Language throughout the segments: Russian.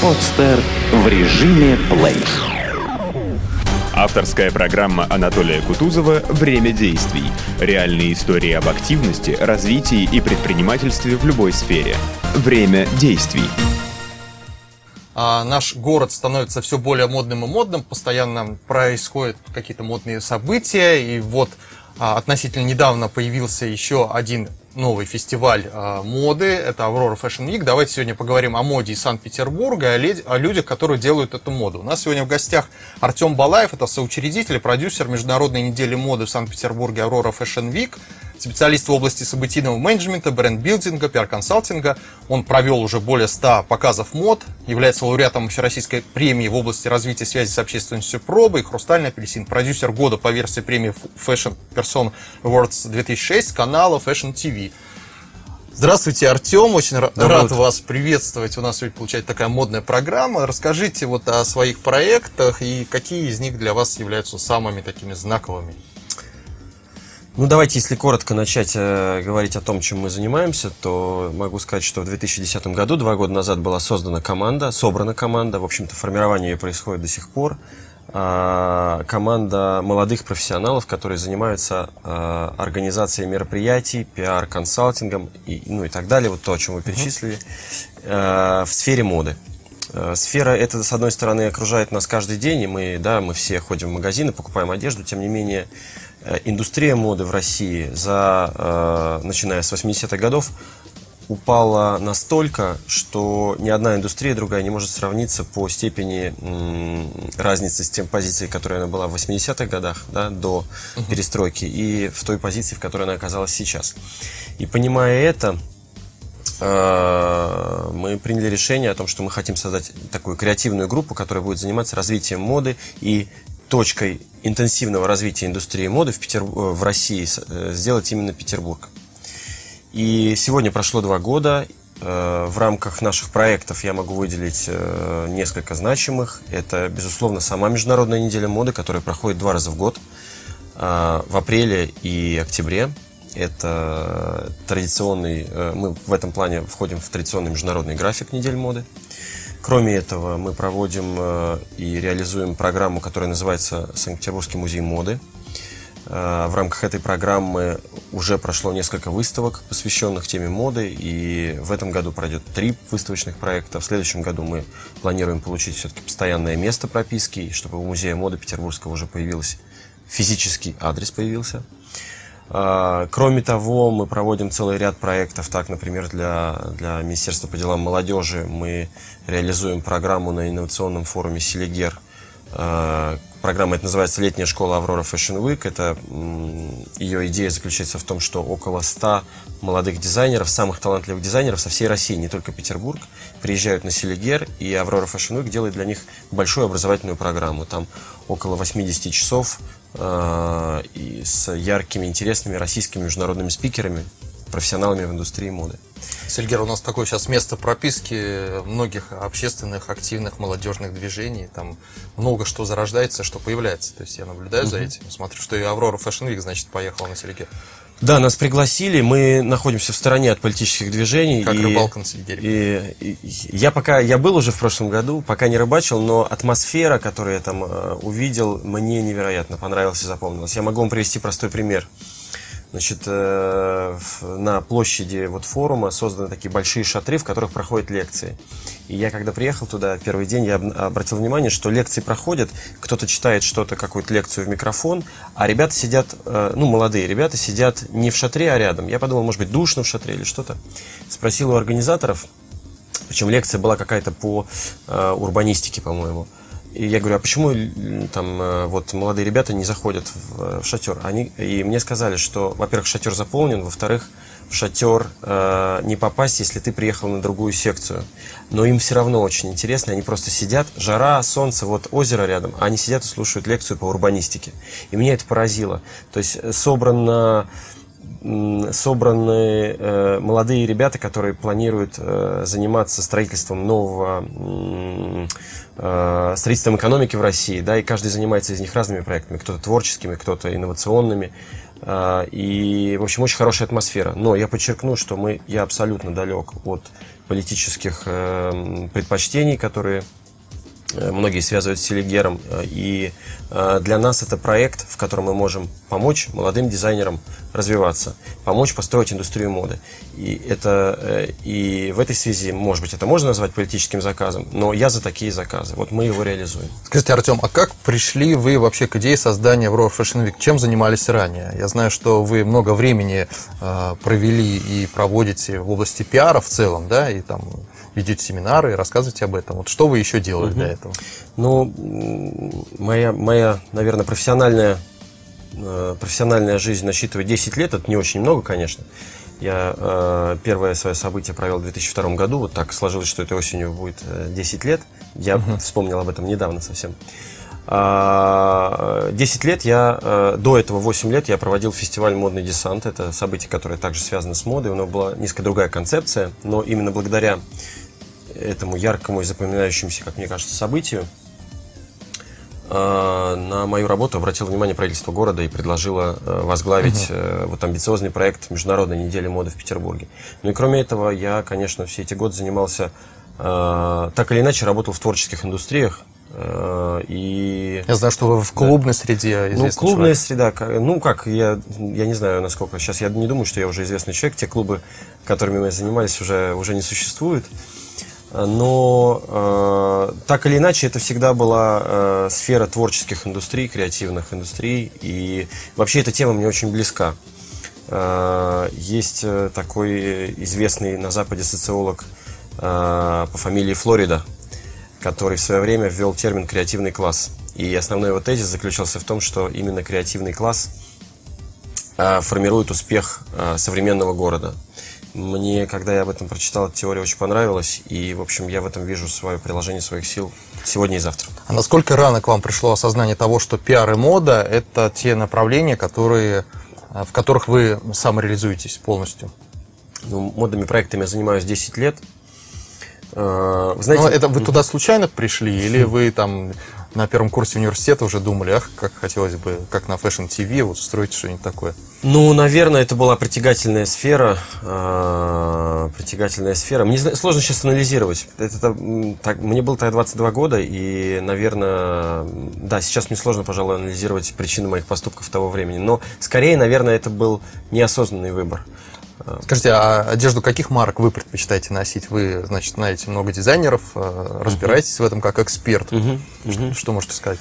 Подстер в режиме плей. Авторская программа Анатолия Кутузова «Время действий». Реальные истории об активности, развитии и предпринимательстве в любой сфере. Время действий. А наш город становится все более модным и модным, постоянно происходят какие-то модные события, и вот относительно недавно появился еще один новый фестиваль э, моды, это Aurora Fashion Week. Давайте сегодня поговорим о моде из Санкт-Петербурга, леди, о людях, которые делают эту моду. У нас сегодня в гостях Артем Балаев, это соучредитель и продюсер Международной недели моды в Санкт-Петербурге Aurora Fashion Week специалист в области событийного менеджмента, бренд-билдинга, пиар-консалтинга. Он провел уже более 100 показов мод, является лауреатом Всероссийской премии в области развития связи с общественностью «Пробы» и «Хрустальный апельсин». Продюсер года по версии премии Fashion Person Awards 2006 канала Fashion TV. Здравствуйте, Артем. Очень Доброе рад утро. вас приветствовать. У нас сегодня получается такая модная программа. Расскажите вот о своих проектах и какие из них для вас являются самыми такими знаковыми. Ну, давайте, если коротко начать э, говорить о том, чем мы занимаемся, то могу сказать, что в 2010 году, два года назад, была создана команда, собрана команда. В общем-то, формирование ее происходит до сих пор. Э, команда молодых профессионалов, которые занимаются э, организацией мероприятий, пиар-консалтингом и, ну, и так далее. Вот то, о чем вы перечислили. Э, в сфере моды. Сфера эта, с одной стороны, окружает нас каждый день, и мы, да, мы все ходим в магазины, покупаем одежду, тем не менее, индустрия моды в России, за, э, начиная с 80-х годов, упала настолько, что ни одна индустрия другая не может сравниться по степени разницы с тем позицией, которая она была в 80-х годах да, до uh-huh. перестройки, и в той позиции, в которой она оказалась сейчас. И понимая это, э, мы приняли решение о том, что мы хотим создать такую креативную группу, которая будет заниматься развитием моды и точкой интенсивного развития индустрии моды в, Петер... Э, в России э, сделать именно Петербург. И сегодня прошло два года. Э, в рамках наших проектов я могу выделить несколько значимых. Это, безусловно, сама Международная неделя моды, которая проходит два раза в год, в апреле и октябре. Это традиционный, мы в этом плане входим в традиционный международный график недель моды. Кроме этого, мы проводим э, и реализуем программу, которая называется Санкт-Петербургский музей моды. Э, в рамках этой программы уже прошло несколько выставок, посвященных теме моды, и в этом году пройдет три выставочных проекта. В следующем году мы планируем получить все-таки постоянное место прописки, чтобы у Музея моды Петербургского уже появился физический адрес появился. А, кроме того, мы проводим целый ряд проектов. Так, например, для, для Министерства по делам молодежи мы реализуем программу на инновационном форуме «Селигер». А, программа это называется «Летняя школа Аврора Fashion Week». Это, ее идея заключается в том, что около 100 молодых дизайнеров, самых талантливых дизайнеров со всей России, не только Петербург, приезжают на Селигер, и Аврора Fashion Week делает для них большую образовательную программу. Там около 80 часов и с яркими, интересными российскими международными спикерами, профессионалами в индустрии моды. Сергей, у нас такое сейчас место прописки многих общественных, активных, молодежных движений. Там много что зарождается, что появляется. То есть я наблюдаю за этим. Смотрю, что и Аврора Fashion Week, значит, поехала на Селигер. Да, нас пригласили, мы находимся в стороне от политических движений. Как и, рыбалка на Селигере. И, и, я пока, я был уже в прошлом году, пока не рыбачил, но атмосфера, которую я там э, увидел, мне невероятно понравилась и запомнилась. Я могу вам привести простой пример. Значит, э, на площади вот форума созданы такие большие шатры, в которых проходят лекции. И я когда приехал туда первый день, я обратил внимание, что лекции проходят, кто-то читает что-то, какую-то лекцию в микрофон, а ребята сидят, э, ну, молодые ребята сидят не в шатре, а рядом. Я подумал, может быть, душно в шатре или что-то. Спросил у организаторов, причем лекция была какая-то по э, урбанистике, по-моему. И я говорю, а почему там э, вот молодые ребята не заходят в, в шатер? Они, и мне сказали, что, во-первых, шатер заполнен, во-вторых, в шатер э, не попасть, если ты приехал на другую секцию. Но им все равно очень интересно, они просто сидят, жара, солнце, вот озеро рядом, а они сидят и слушают лекцию по урбанистике. И меня это поразило. То есть э, собрано собраны э, молодые ребята, которые планируют э, заниматься строительством нового э, строительством экономики в России, да, и каждый занимается из них разными проектами, кто-то творческими, кто-то инновационными. А, и, в общем, очень хорошая атмосфера. Но я подчеркну, что мы, я абсолютно далек от политических э, предпочтений, которые Э, многие связывают с Селигером. Э, и э, для нас это проект, в котором мы можем помочь молодым дизайнерам развиваться, помочь построить индустрию моды. И, это, и в этой связи, может быть, это можно назвать политическим заказом, но я за такие заказы. Вот мы его реализуем. Скажите, Артем, а как пришли вы вообще к идее создания Aurora Fashion Week? Чем занимались ранее? Я знаю, что вы много времени э, провели и проводите в области пиара в целом, да, и там ведете семинары, рассказывайте об этом. Вот что вы еще делали угу. для этого? Ну, моя, моя, наверное, профессиональная, э, профессиональная жизнь насчитывает 10 лет. Это не очень много, конечно. Я э, первое свое событие провел в 2002 году. Вот так сложилось, что этой осенью будет 10 э, лет. Я угу. вспомнил об этом недавно совсем. 10 а, лет я, э, до этого 8 лет я проводил фестиваль «Модный десант». Это событие, которое также связано с модой. У него была несколько другая концепция, но именно благодаря этому яркому и запоминающемуся, как мне кажется, событию, э, на мою работу обратило внимание правительство города и предложило э, возглавить угу. вот амбициозный проект Международной недели моды в Петербурге. Ну и кроме этого, я, конечно, все эти годы занимался, так или иначе, работал в творческих индустриях. И... Я знаю, что вы в клубной да. среде Ну, клубная человек. среда, ну как, я, я не знаю, насколько. Сейчас я не думаю, что я уже известный человек. Те клубы, которыми мы занимались, уже, уже не существуют но э, так или иначе это всегда была э, сфера творческих индустрий, креативных индустрий, и вообще эта тема мне очень близка. Э, есть э, такой известный на Западе социолог э, по фамилии Флорида, который в свое время ввел термин «креативный класс». И основной его тезис заключался в том, что именно креативный класс э, формирует успех э, современного города – мне, когда я об этом прочитал, теория очень понравилась, и, в общем, я в этом вижу свое приложение своих сил сегодня и завтра. А насколько рано к вам пришло осознание того, что пиар и мода – это те направления, которые, э, в которых вы самореализуетесь полностью? Ну, модными проектами я занимаюсь 10 лет. Э, вы знаете, Но это вы туда случайно пришли, или вы там на первом курсе университета уже думали, ах, как хотелось бы, как на Fashion TV, вот устроить что-нибудь такое? Ну, наверное, это была притягательная сфера. Э, притягательная сфера. Мне сложно сейчас анализировать. Это, так, мне было тогда 22 года, и, наверное, да, сейчас мне сложно, пожалуй, анализировать причины моих поступков того времени. Но скорее, наверное, это был неосознанный выбор. Скажите, а одежду каких марок вы предпочитаете носить? Вы, значит, знаете много дизайнеров, э, разбираетесь uh-huh. в этом как эксперт. Uh-huh. Uh-huh. Что, что можете сказать?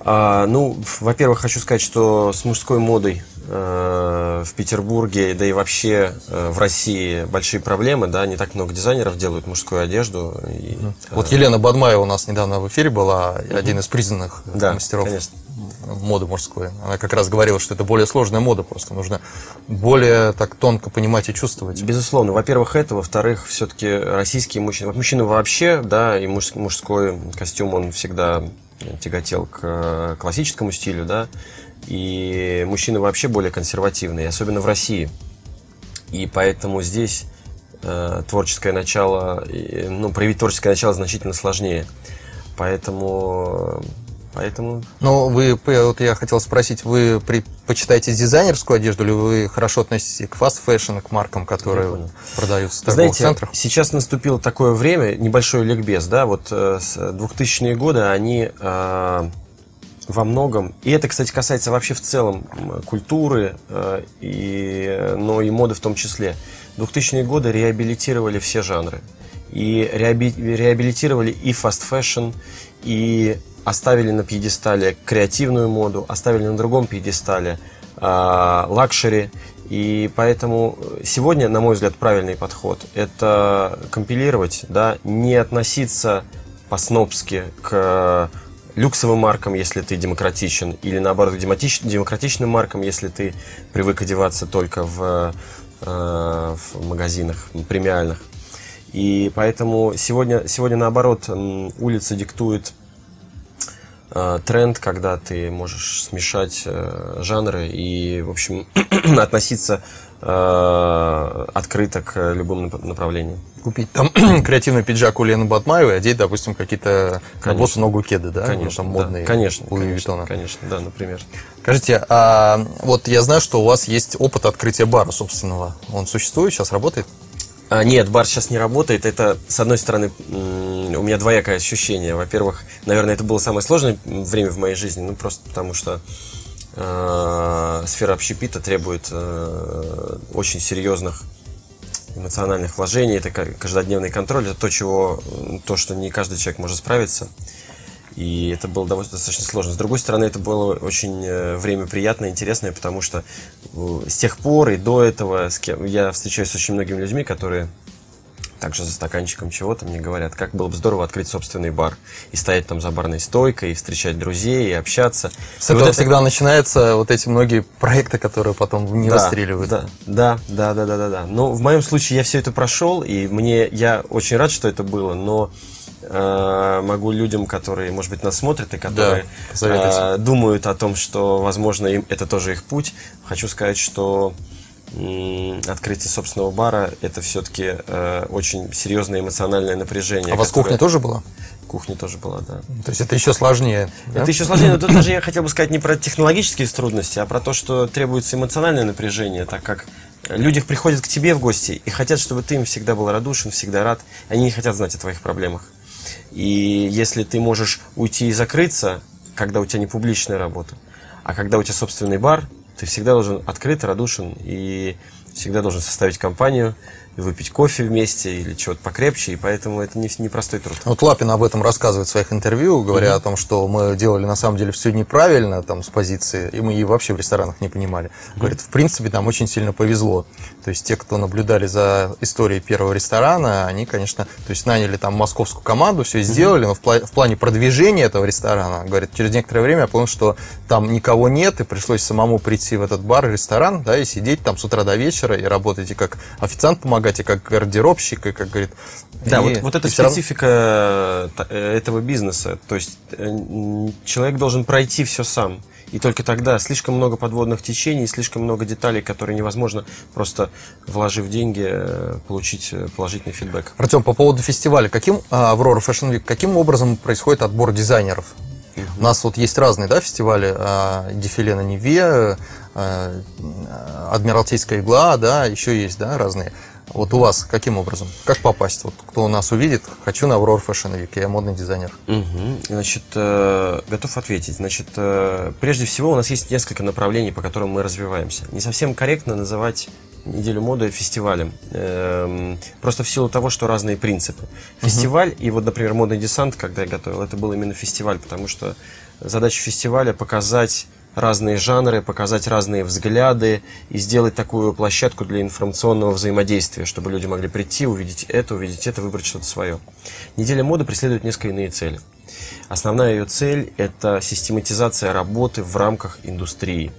А, ну, во-первых, хочу сказать, что с мужской модой э, в Петербурге, да и вообще э, в России большие проблемы, да, не так много дизайнеров делают мужскую одежду. И, э... Вот Елена Бадмаева у нас недавно в эфире была, угу. один из признанных да, мастеров конечно. Моды мужской. Она как раз говорила, что это более сложная мода, просто нужно более так тонко понимать и чувствовать. Безусловно, во-первых, это, во-вторых, все-таки российские мужчины, мужчины вообще, да, и мужской костюм, он всегда тяготел к э, классическому стилю, да, и мужчины вообще более консервативные, особенно в России. И поэтому здесь э, творческое начало, ну, проявить творческое начало значительно сложнее. Поэтому Поэтому... Ну, вы, вот я хотел спросить, вы предпочитаете дизайнерскую одежду или вы хорошо относитесь к fast fashion, к маркам, которые продаются в торговых Знаете, центрах? сейчас наступило такое время, небольшой ликбез, да, вот э, с 2000-е годы они э, во многом, и это, кстати, касается вообще в целом культуры, э, и, но и моды в том числе, 2000-е годы реабилитировали все жанры. И реабилитировали и fast fashion, и оставили на пьедестале креативную моду, оставили на другом пьедестале э, luxury. И поэтому сегодня, на мой взгляд, правильный подход – это компилировать, да, не относиться по-снобски к люксовым маркам, если ты демократичен, или наоборот к демократичным маркам, если ты привык одеваться только в, э, в магазинах премиальных. И поэтому сегодня, сегодня наоборот, улица диктует тренд, когда ты можешь смешать э, жанры и, в общем, относиться э, открыто к любым направлениям. купить там креативный пиджак у Лены Батмаевой, одеть, допустим, какие-то босс ногу кеды, да? Конечно, там да. модные. Конечно, Луи конечно, конечно, да, например. Скажите, а вот я знаю, что у вас есть опыт открытия бара собственного. Он существует, сейчас работает? А, нет, бар сейчас не работает. Это, с одной стороны, у меня двоякое ощущение. Во-первых, наверное, это было самое сложное время в моей жизни, ну просто потому что э, сфера общепита требует э, очень серьезных эмоциональных вложений, это ка- каждодневный контроль, это то, чего, то, что не каждый человек может справиться. И это было довольно достаточно сложно. С другой стороны, это было очень э, время приятное, интересное, потому что э, с тех пор и до этого я встречаюсь с очень многими людьми, которые также за стаканчиком чего-то мне говорят, как было бы здорово открыть собственный бар и стоять там за барной стойкой, и встречать друзей, и общаться. С И вот этого это- всегда начинаются вот эти многие проекты, которые потом не да, выстреливают. Да, да, да, да, да, да, да. Но в моем случае я все это прошел, и мне я очень рад, что это было, но могу людям, которые, может быть, нас смотрят и которые посоветуйте. э, думают о том, что, возможно, им это тоже их путь, хочу сказать, что открытие собственного бара это все-таки очень серьезное эмоциональное напряжение. А у вас которое- кухня тоже была? Кухня тоже была, да. То есть это еще сложнее. да? Это еще сложнее, но тут даже я хотел бы сказать не про технологические трудности, а про то, что требуется эмоциональное напряжение, так как люди приходят к тебе в гости и хотят, чтобы ты им всегда был радушен, всегда рад. Они не хотят знать о твоих проблемах. И если ты можешь уйти и закрыться, когда у тебя не публичная работа, а когда у тебя собственный бар, ты всегда должен открыт, радушен и всегда должен составить компанию, выпить кофе вместе или чего-то покрепче, и поэтому это не, непростой труд. Вот Лапин об этом рассказывает в своих интервью, говоря о том, что мы делали на самом деле все неправильно там с позиции, и мы и вообще в ресторанах не понимали. Говорит, в принципе, нам очень сильно повезло. То есть те, кто наблюдали за историей первого ресторана, они, конечно, то есть наняли там московскую команду, все сделали, но в, пла- в плане продвижения этого ресторана, говорит, через некоторое время я понял, что там никого нет, и пришлось самому прийти в этот бар, ресторан, да, и сидеть там с утра до вечера, и работать и как официант помогать, и как гардеробщик, и как, говорит... Да, и- вот, вот равно- специфика та- э, этого бизнеса. То есть э, человек должен пройти все сам. И только тогда слишком много подводных течений, слишком много деталей, которые невозможно просто вложив деньги э, получить положительный фидбэк. Артем, по поводу фестиваля, каким а, Аврора Fashion Week, каким образом происходит отбор дизайнеров? У нас вот есть разные да, фестивали, а, дефиле на Неве, Адмиралтейская игла, да, еще есть да, разные. Вот у вас каким образом? Как попасть? Вот кто у нас увидит, хочу на Аврора Fashion Week, я модный дизайнер. Мгм. Значит, э, готов ответить. Значит, э, прежде всего у нас есть несколько направлений, по которым мы развиваемся. Не совсем корректно называть неделю моды фестивалем. Эм, Просто в силу того, что разные принципы. Фестиваль, и вот, например, модный десант, когда я готовил, это был именно фестиваль, потому что задача фестиваля показать разные жанры, показать разные взгляды и сделать такую площадку для информационного взаимодействия, чтобы люди могли прийти, увидеть это, увидеть это, выбрать что-то свое. Неделя моды преследует несколько иные цели. Основная ее цель – это систематизация работы в рамках индустрии.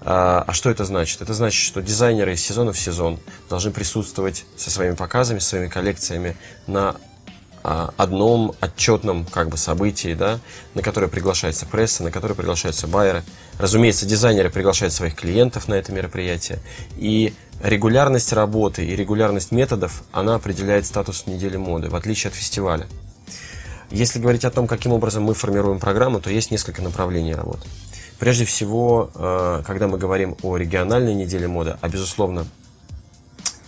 А а что это значит? Это значит, что дизайнеры из сезона в сезон должны присутствовать со своими показами, со своими коллекциями на одном отчетном как бы событии, да, на которое приглашается пресса, на которое приглашаются байеры. Разумеется, дизайнеры приглашают своих клиентов на это мероприятие. И регулярность работы и регулярность методов, она определяет статус недели моды, в отличие от фестиваля. Если говорить о том, каким образом мы формируем программу, то есть несколько направлений работы. Прежде всего, э, когда мы говорим о региональной неделе моды, а безусловно,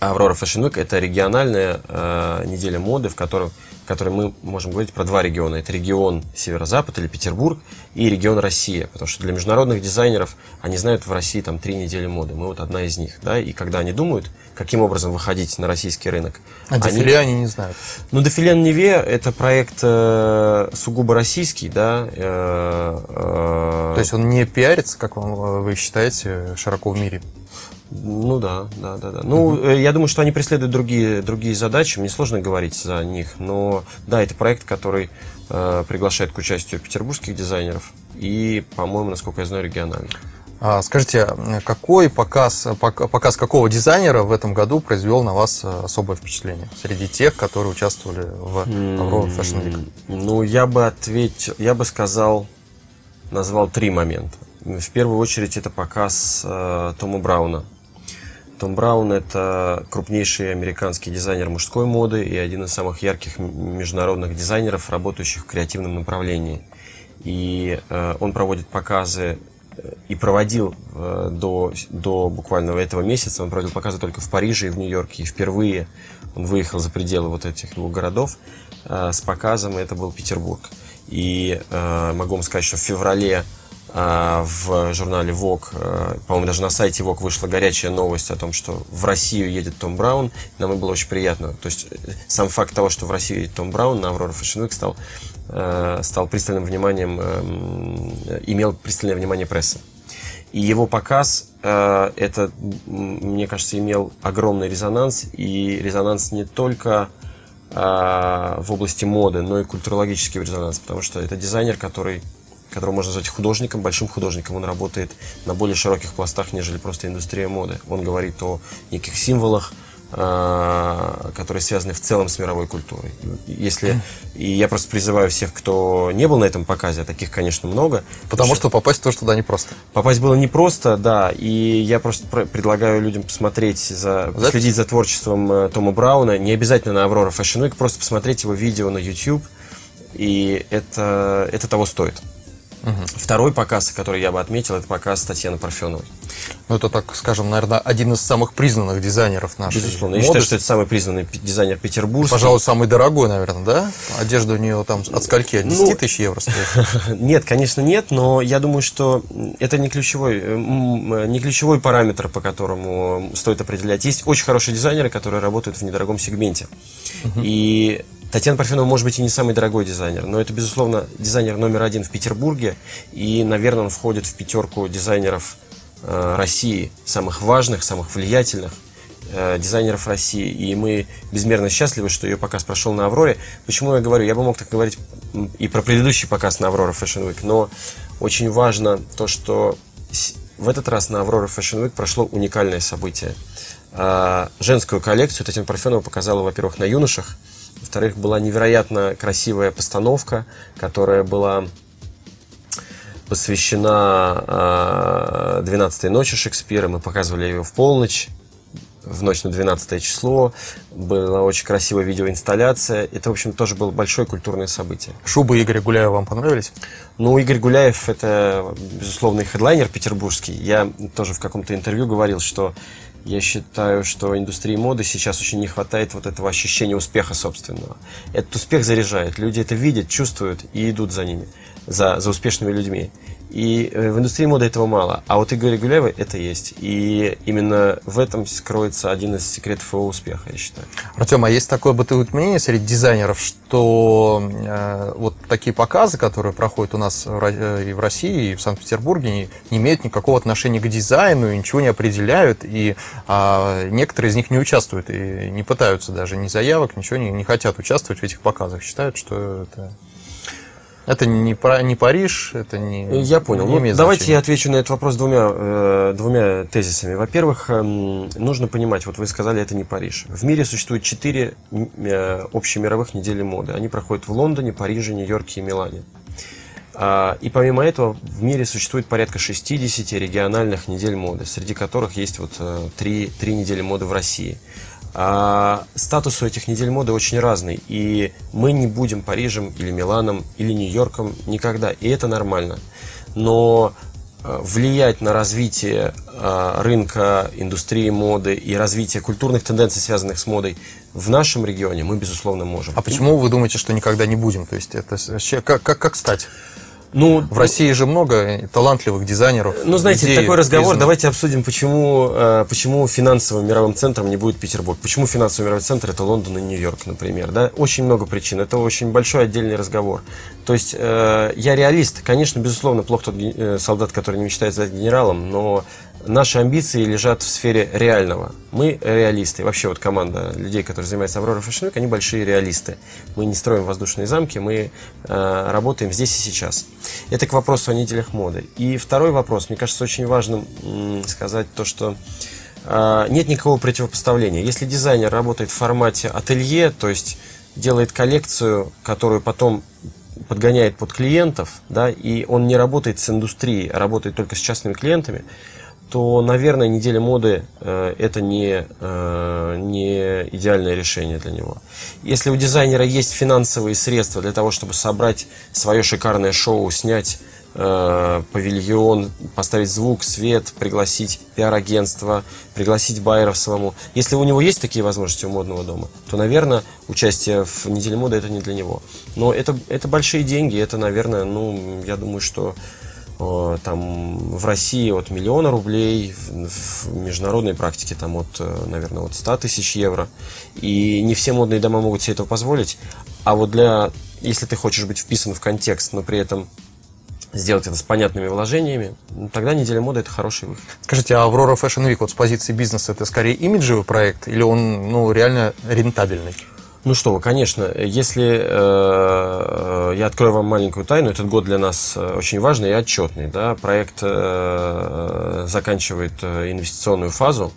Аврора Fashion Week это региональная э, неделя моды, в котором, в которой мы можем говорить про два региона. Это регион Северо-Запад или Петербург и регион Россия. Потому что для международных дизайнеров они знают в России там три недели моды. Мы вот одна из них. Да? И когда они думают, каким образом выходить на российский рынок, А они- дефиле они не знают. ну, Дефиле на Неве это проект э, сугубо российский, да. э, э, То есть он не пиарится, как вам, э, вы считаете, широко в мире? Ну да, да, да, да. Ну, э, я думаю, что они преследуют другие, другие задачи. Мне сложно говорить за них, но да, это проект, который э, приглашает к участию петербургских дизайнеров и, по-моему, насколько я знаю, региональных. А, Скажите, какой показ, пок- показ какого дизайнера в этом году произвел на вас э, особое впечатление среди тех, которые участвовали в Aurora Fashion Week? Ну, я бы ответил, я бы сказал, назвал три момента. В первую очередь это показ э, Тома Брауна. Том Браун – это крупнейший американский дизайнер мужской моды и один из самых ярких международных дизайнеров, работающих в креативном направлении. И э, он проводит показы э, и проводил э, до, до буквально этого месяца, он проводил показы только в Париже и в Нью-Йорке. И впервые он выехал за пределы вот этих двух городов с показом, и это был Петербург. И могу вам сказать, что в феврале в журнале Vogue, э, по-моему, даже на сайте Vogue вышла горячая новость о том, что в Россию едет Том Браун. Нам было очень приятно. То есть э, сам факт того, что в Россию едет Том Браун на Aurora Fashion Week стал, э, стал пристальным вниманием, э, имел пристальное внимание прессы. И его показ, это, мне кажется, имел огромный резонанс. И резонанс не только в области моды, но и культурологический резонанс, потому что это дизайнер, который которого можно назвать художником, большим художником. Он работает на более широких пластах, нежели просто индустрия моды. Он говорит о неких символах, а, которые связаны в целом с мировой культурой. Если и я просто призываю всех, кто не был на этом показе, а таких, конечно, много. Потому что, что попасть тоже туда непросто. Попасть было непросто, да. И я просто предлагаю людям посмотреть за, Запись? следить за творчеством э, Тома Брауна. Не обязательно на Аврора Fashion Week, просто посмотреть его видео на YouTube. И это, это того стоит. Угу. Второй показ, который я бы отметил, это показ Татьяны Парфеновой. Ну, это, так скажем, наверное, один из самых признанных дизайнеров нашей Безусловно. Моды. Я считаю, что это самый признанный дизайнер Петербурга. Пожалуй, самый дорогой, наверное, да? Одежда у нее там от скольки? От 10 ну, тысяч евро стоит? Нет, конечно, нет, но я думаю, что это не ключевой, не ключевой параметр, по которому стоит определять. Есть очень хорошие дизайнеры, которые работают в недорогом сегменте. Угу. И Татьяна Парфенова может быть и не самый дорогой дизайнер, но это, безусловно, дизайнер номер один в Петербурге, и, наверное, он входит в пятерку дизайнеров э, России, самых важных, самых влиятельных э, дизайнеров России. И мы безмерно счастливы, что ее показ прошел на Авроре. Почему я говорю? Я бы мог так говорить и про предыдущий показ на Аврора Fashion Week, но очень важно то, что в этот раз на Аврора Fashion Week прошло уникальное событие. Э, женскую коллекцию Татьяна Парфенова показала, во-первых, на юношах, во-вторых, была невероятно красивая постановка, которая была посвящена 12-й ночи Шекспира. Мы показывали ее в полночь, в ночь на 12 число. Была очень красивая видеоинсталляция. Это, в общем, тоже было большое культурное событие. Шубы Игоря Гуляева вам понравились? Ну, Игорь Гуляев – это, безусловно, хедлайнер петербургский. Я тоже в каком-то интервью говорил, что я считаю, что индустрии моды сейчас очень не хватает вот этого ощущения успеха собственного. Этот успех заряжает. Люди это видят, чувствуют и идут за ними, за, за успешными людьми. И э, в индустрии моды этого мало. А вот Игоря Гуляева это есть. И именно в этом скроется один из секретов его успеха, я считаю. Артем, а есть такое бытует мнение среди дизайнеров, что э, вот такие показы, которые проходят у нас э, и в России, и в Санкт-Петербурге, не, не имеют никакого отношения к дизайну, и ничего не определяют, и а, некоторые из них не участвуют, и не пытаются даже ни заявок, ничего не, не хотят участвовать в этих показах, считают, что это это не, не Париж, это не... Я понял. Не ну, давайте я отвечу на этот вопрос двумя, э, двумя тезисами. Во-первых, э, нужно понимать, вот вы сказали, это не Париж. В мире существует четыре э, общемировых недели моды. Они проходят в Лондоне, Париже, Нью-Йорке и Милане. А, и помимо этого в мире существует порядка 60 региональных недель моды, среди которых есть вот э, три, три недели моды в России. А статус у этих недель моды очень разный, и мы не будем Парижем или Миланом или Нью-Йорком никогда, и это нормально. Но э, влиять на развитие э, рынка, индустрии моды и развитие культурных тенденций, связанных с модой в нашем регионе, мы, безусловно, можем. А почему вы думаете, что никогда не будем? То есть это как, как, как стать? Ну, в России же много талантливых дизайнеров. Ну, знаете, людей, такой разговор. Признанных. Давайте обсудим, почему, э, почему финансовым мировым центром не будет Петербург. Почему финансовый мировой центр это Лондон и Нью-Йорк, например. Да? Очень много причин. Это очень большой отдельный разговор. То есть э, я реалист. Конечно, безусловно, плохо тот э, солдат, который не мечтает стать генералом, но наши амбиции лежат в сфере реального. Мы реалисты. Вообще вот команда людей, которые занимаются Аврора Fashion Week, они большие реалисты. Мы не строим воздушные замки, мы э, работаем здесь и сейчас. Это к вопросу о неделях моды. И второй вопрос, мне кажется, очень важным сказать то, что э, нет никакого противопоставления. Если дизайнер работает в формате ателье, то есть делает коллекцию, которую потом подгоняет под клиентов, да, и он не работает с индустрией, а работает только с частными клиентами, то, наверное, неделя моды э, это не, э, не идеальное решение для него. Если у дизайнера есть финансовые средства для того, чтобы собрать свое шикарное шоу, снять э, павильон, поставить звук, свет, пригласить пиар-агентство, пригласить байеров самому. Если у него есть такие возможности у модного дома, то, наверное, участие в неделе моды это не для него. Но это, это большие деньги, это, наверное, ну, я думаю, что там в России от миллиона рублей, в, в международной практике там от, э, наверное, от 100 тысяч евро. И не все модные дома могут себе этого позволить. А вот для, если ты хочешь быть вписан в контекст, но при этом сделать это с понятными вложениями, ну, тогда неделя моды это хороший выход. Скажите, а Aurora Fashion Week вот с позиции бизнеса это скорее имиджевый проект или он ну, реально рентабельный? Ну что конечно, если э, я открою вам маленькую тайну, этот год для нас э, очень важный и отчетный. Да? Проект э, заканчивает э, инвестиционную фазу,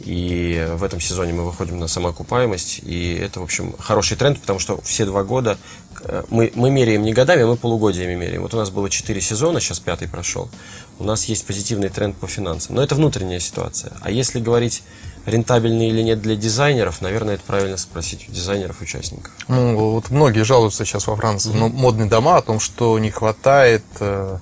и в этом сезоне мы выходим на самоокупаемость, и это, в общем, хороший тренд, потому что все два года э, мы, мы меряем не годами, мы полугодиями меряем. Вот у нас было четыре сезона, сейчас пятый прошел. У нас есть позитивный тренд по финансам. Но это внутренняя ситуация. А если говорить рентабельный или нет для дизайнеров, наверное, это правильно спросить у дизайнеров-участников. Ну, вот многие жалуются сейчас во Франции mm-hmm. модные дома о том, что не хватает э,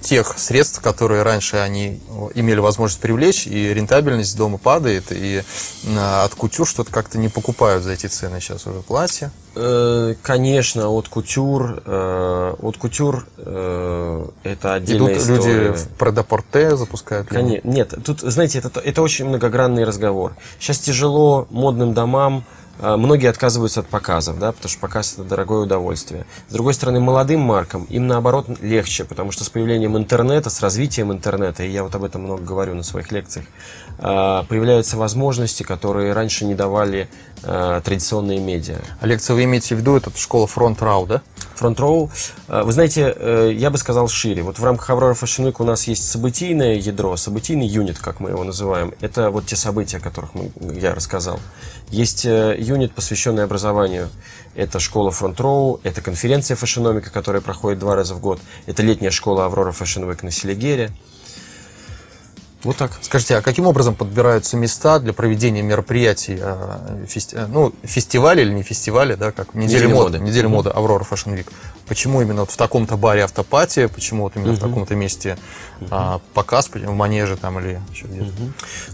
тех средств, которые раньше они имели возможность привлечь, и рентабельность дома падает, и э, от кутюр что-то как-то не покупают за эти цены сейчас уже платья. Э, конечно, от кутюр, э, от кутюр э, это отдельная Идут история. люди в предапорте запускают. Конечно, нет, тут, знаете, это, это очень многогранный разговор. Сейчас тяжело модным домам, э, многие отказываются от показов, да, потому что показ это дорогое удовольствие. С другой стороны, молодым маркам им наоборот легче, потому что с появлением интернета, с развитием интернета, и я вот об этом много говорю на своих лекциях, появляются возможности, которые раньше не давали э, традиционные медиа. А лекция вы имеете в виду, это школа Front Row, да? Front Row. Э, Вы знаете, э, я бы сказал шире. Вот в рамках Aurora Fashion Week у нас есть событийное ядро, событийный юнит, как мы его называем. Это вот те события, о которых мы, я рассказал. Есть э, юнит, посвященный образованию. Это школа Front Row, это конференция Fashionomica, которая проходит два раза в год. Это летняя школа Aurora Fashion Week на Селигере. Вот так. Скажите, а каким образом подбираются места для проведения мероприятий, э, фести- э, ну, фестиваля или не фестиваля, да, как неделя, Неделя моды, моды. неделя моды Аврора Fashion Week. Почему именно вот в таком-то баре автопатия, почему вот именно в таком-то месте а, показ, в манеже там или еще где-то?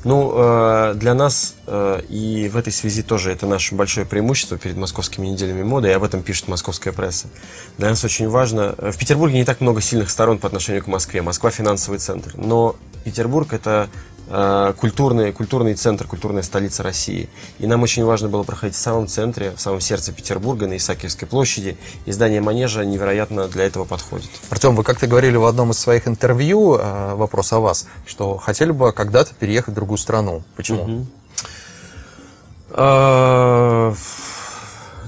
Ну, э, для нас э, и в этой связи тоже это наше большое преимущество перед московскими неделями моды, и об этом пишет московская пресса. Для нас очень важно... э, В Петербурге не так много сильных сторон по отношению к Москве. Москва финансовый центр. Но Петербург это э, культурный, культурный центр, культурная столица России. И нам очень важно было проходить в самом центре, в самом сердце Петербурга, на Исаакиевской площади. И здание Манежа невероятно для этого подходит. Артем, вы как-то говорили в одном из своих интервью, э, вопрос о вас, что хотели бы когда-то переехать в другую страну. Почему? Э,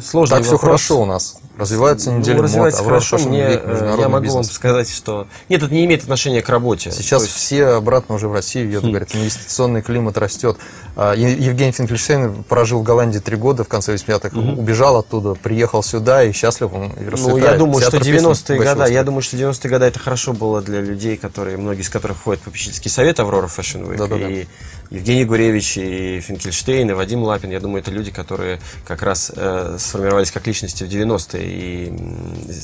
Сложный Так все хорошо у нас. Развивается неделя ну, мод, развивается хорошо. Fashion Мне, э, я могу бизнес. вам сказать, что... Нет, это не имеет отношения к работе. Сейчас есть- все обратно уже в Россию едут, говорят, инвестиционный климат растет. А, Евгений Финкельштейн прожил в Голландии три года в конце 80-х, убежал оттуда, приехал сюда и счастлив он и Ну, я думаю, что Театр песни 90-е года, Василовского. я думаю, что 90-е годы это хорошо было для людей, которые, многие из которых входят в попечительский совет Аврора Fashion Week. Да-да-да. И Евгений Гуревич, и Финкельштейн, и Вадим Лапин, я думаю, это люди, которые как раз э, сформировались как личности в 90-е и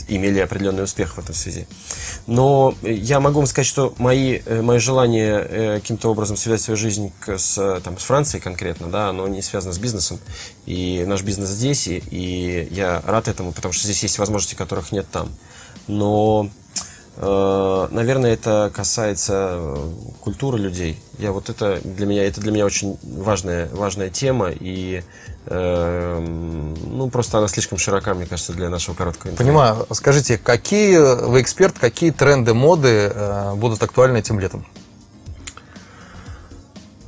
имели определенный успех в этом связи. Но я могу вам сказать, что мои, э, мое желание э, каким-то образом связать свою жизнь с, там, с Францией конкретно, да, оно не связано с бизнесом. И наш бизнес здесь, и, и я рад этому, потому что здесь есть возможности, которых нет там. Но Э, Наверное, это касается культуры людей. Я вот это для меня это для меня очень важная важная тема и ну просто она слишком широка, мне кажется, для нашего короткого интервью. Понимаю. Скажите, какие вы эксперт, какие тренды моды э, будут актуальны этим летом?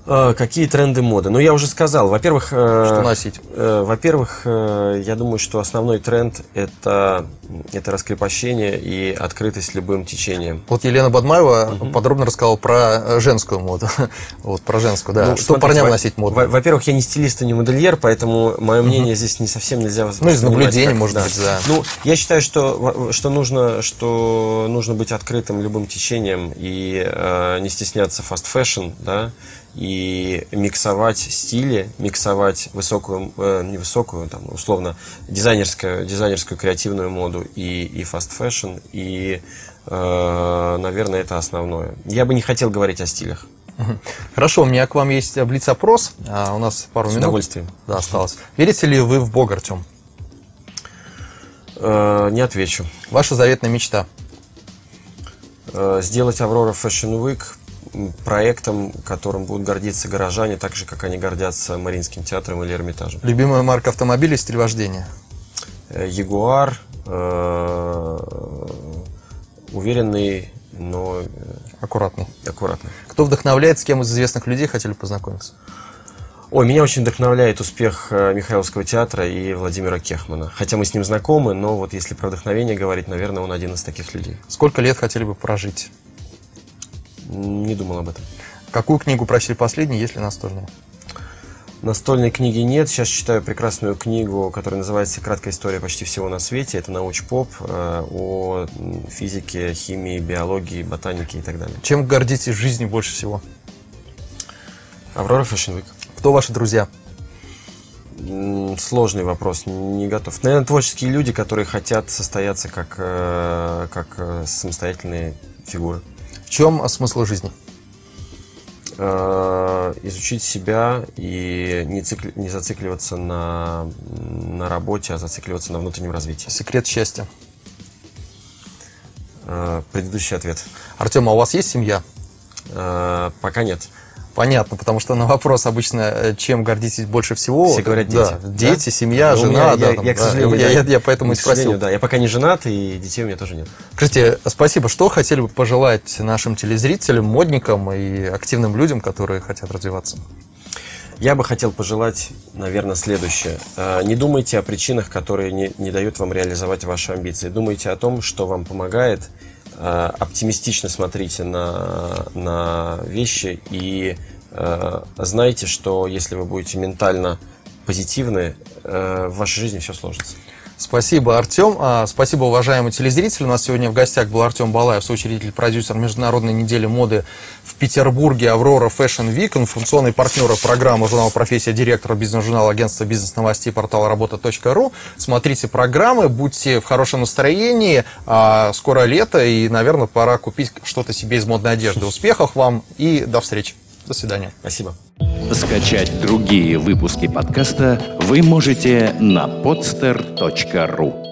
Э, Какие тренды моды? Ну, я уже сказал. Во-первых, э, Что носить? э, во-первых, я думаю, что основной тренд это, это раскрепощение и открытость любым течением. Вот Елена Бадмаева подробно рассказала про женскую моду. Вот, про женскую, да. Ну, что смотрите, парням во- носить во- Во-первых, я не стилист и не модельер, поэтому мое мнение здесь не совсем нельзя Ну, из воспринимать наблюдений, как- может быть, да. Ну, я считаю, что, что, нужно, что нужно быть открытым любым течением и э, не стесняться fast fashion, да, и миксовать стили, миксовать высокую, э, не высокую, там, условно, дизайнерскую, дизайнерскую креативную моду и, и fast fashion, и, э, наверное, это основное. Я бы не хотел говорить о стилях. Хорошо, у меня к вам есть блиц-опрос. А, у нас пару С минут. удовольствием. Да, осталось. Верите ли вы в Бога, Артем? Э, не отвечу. Ваша заветная мечта? Э, сделать Аврора Fashion Week проектом, которым будут гордиться горожане, так же, как они гордятся Мариинским театром или Эрмитажем. Любимая марка автомобиля, стиль вождения? Э, Ягуар, э, уверенный, но э, Аккуратный. аккуратный. Кто вдохновляет, с кем из известных людей хотели познакомиться? Ой, меня очень вдохновляет успех Михайловского театра и Владимира Кехмана. Хотя мы с ним знакомы, но вот если про вдохновение говорить, наверное, он один из таких людей. Сколько лет хотели бы прожить? Не думал об этом. Какую книгу просили последней, если настольную? Настольной книги нет. Сейчас читаю прекрасную книгу, которая называется «Краткая история почти всего на свете». Это науч-поп э, о физике, химии, биологии, ботанике и так далее. Чем гордитесь в жизни больше всего? Аврора Week. Кто ваши друзья? Сложный вопрос, не готов. Наверное, творческие люди, которые хотят состояться как, э, как э, самостоятельные фигуры. В чем смысл жизни? Э, Изучить себя и не, цикли- не зацикливаться на, на работе, а зацикливаться на внутреннем развитии. Секрет счастья. Э, Предыдущий ответ. Артем, а у вас есть семья? Э, Пока нет. Понятно, потому что на вопрос обычно, э, чем гордитесь больше всего? Все говорят дети. Да, дети, семья, Ну, у жена, меня- да. я, там, я, к да. сожалению, я, да, я- я поэтому и спросил. да. Я пока не женат, и детей у меня тоже нет. Скажите, спасибо. Что хотели бы пожелать нашим телезрителям, модникам и активным людям, которые хотят развиваться? Я бы хотел пожелать, наверное, следующее. Э, Не думайте о причинах, которые не, не дают вам реализовать ваши амбиции. Думайте о том, что вам помогает. Э, Оптимистично смотрите на, на вещи и э, знайте, что если вы будете ментально позитивны, э, в вашей жизни все сложится. Спасибо, Артем. А, Спасибо, уважаемые телезрители. У нас сегодня в гостях был Артем Балаев, соучредитель, продюсер Международной недели моды в Петербурге «Аврора Fashion Week», информационный партнер программы журнала «Профессия», директор бизнес-журнала агентства бизнес-новостей портала работа.ру. Смотрите программы, будьте в хорошем настроении. А, Скоро лето, и, наверное, пора купить что-то себе из модной одежды. Успехов вам и до встречи. До свидания. Спасибо. Скачать другие выпуски подкаста вы можете на podster.ru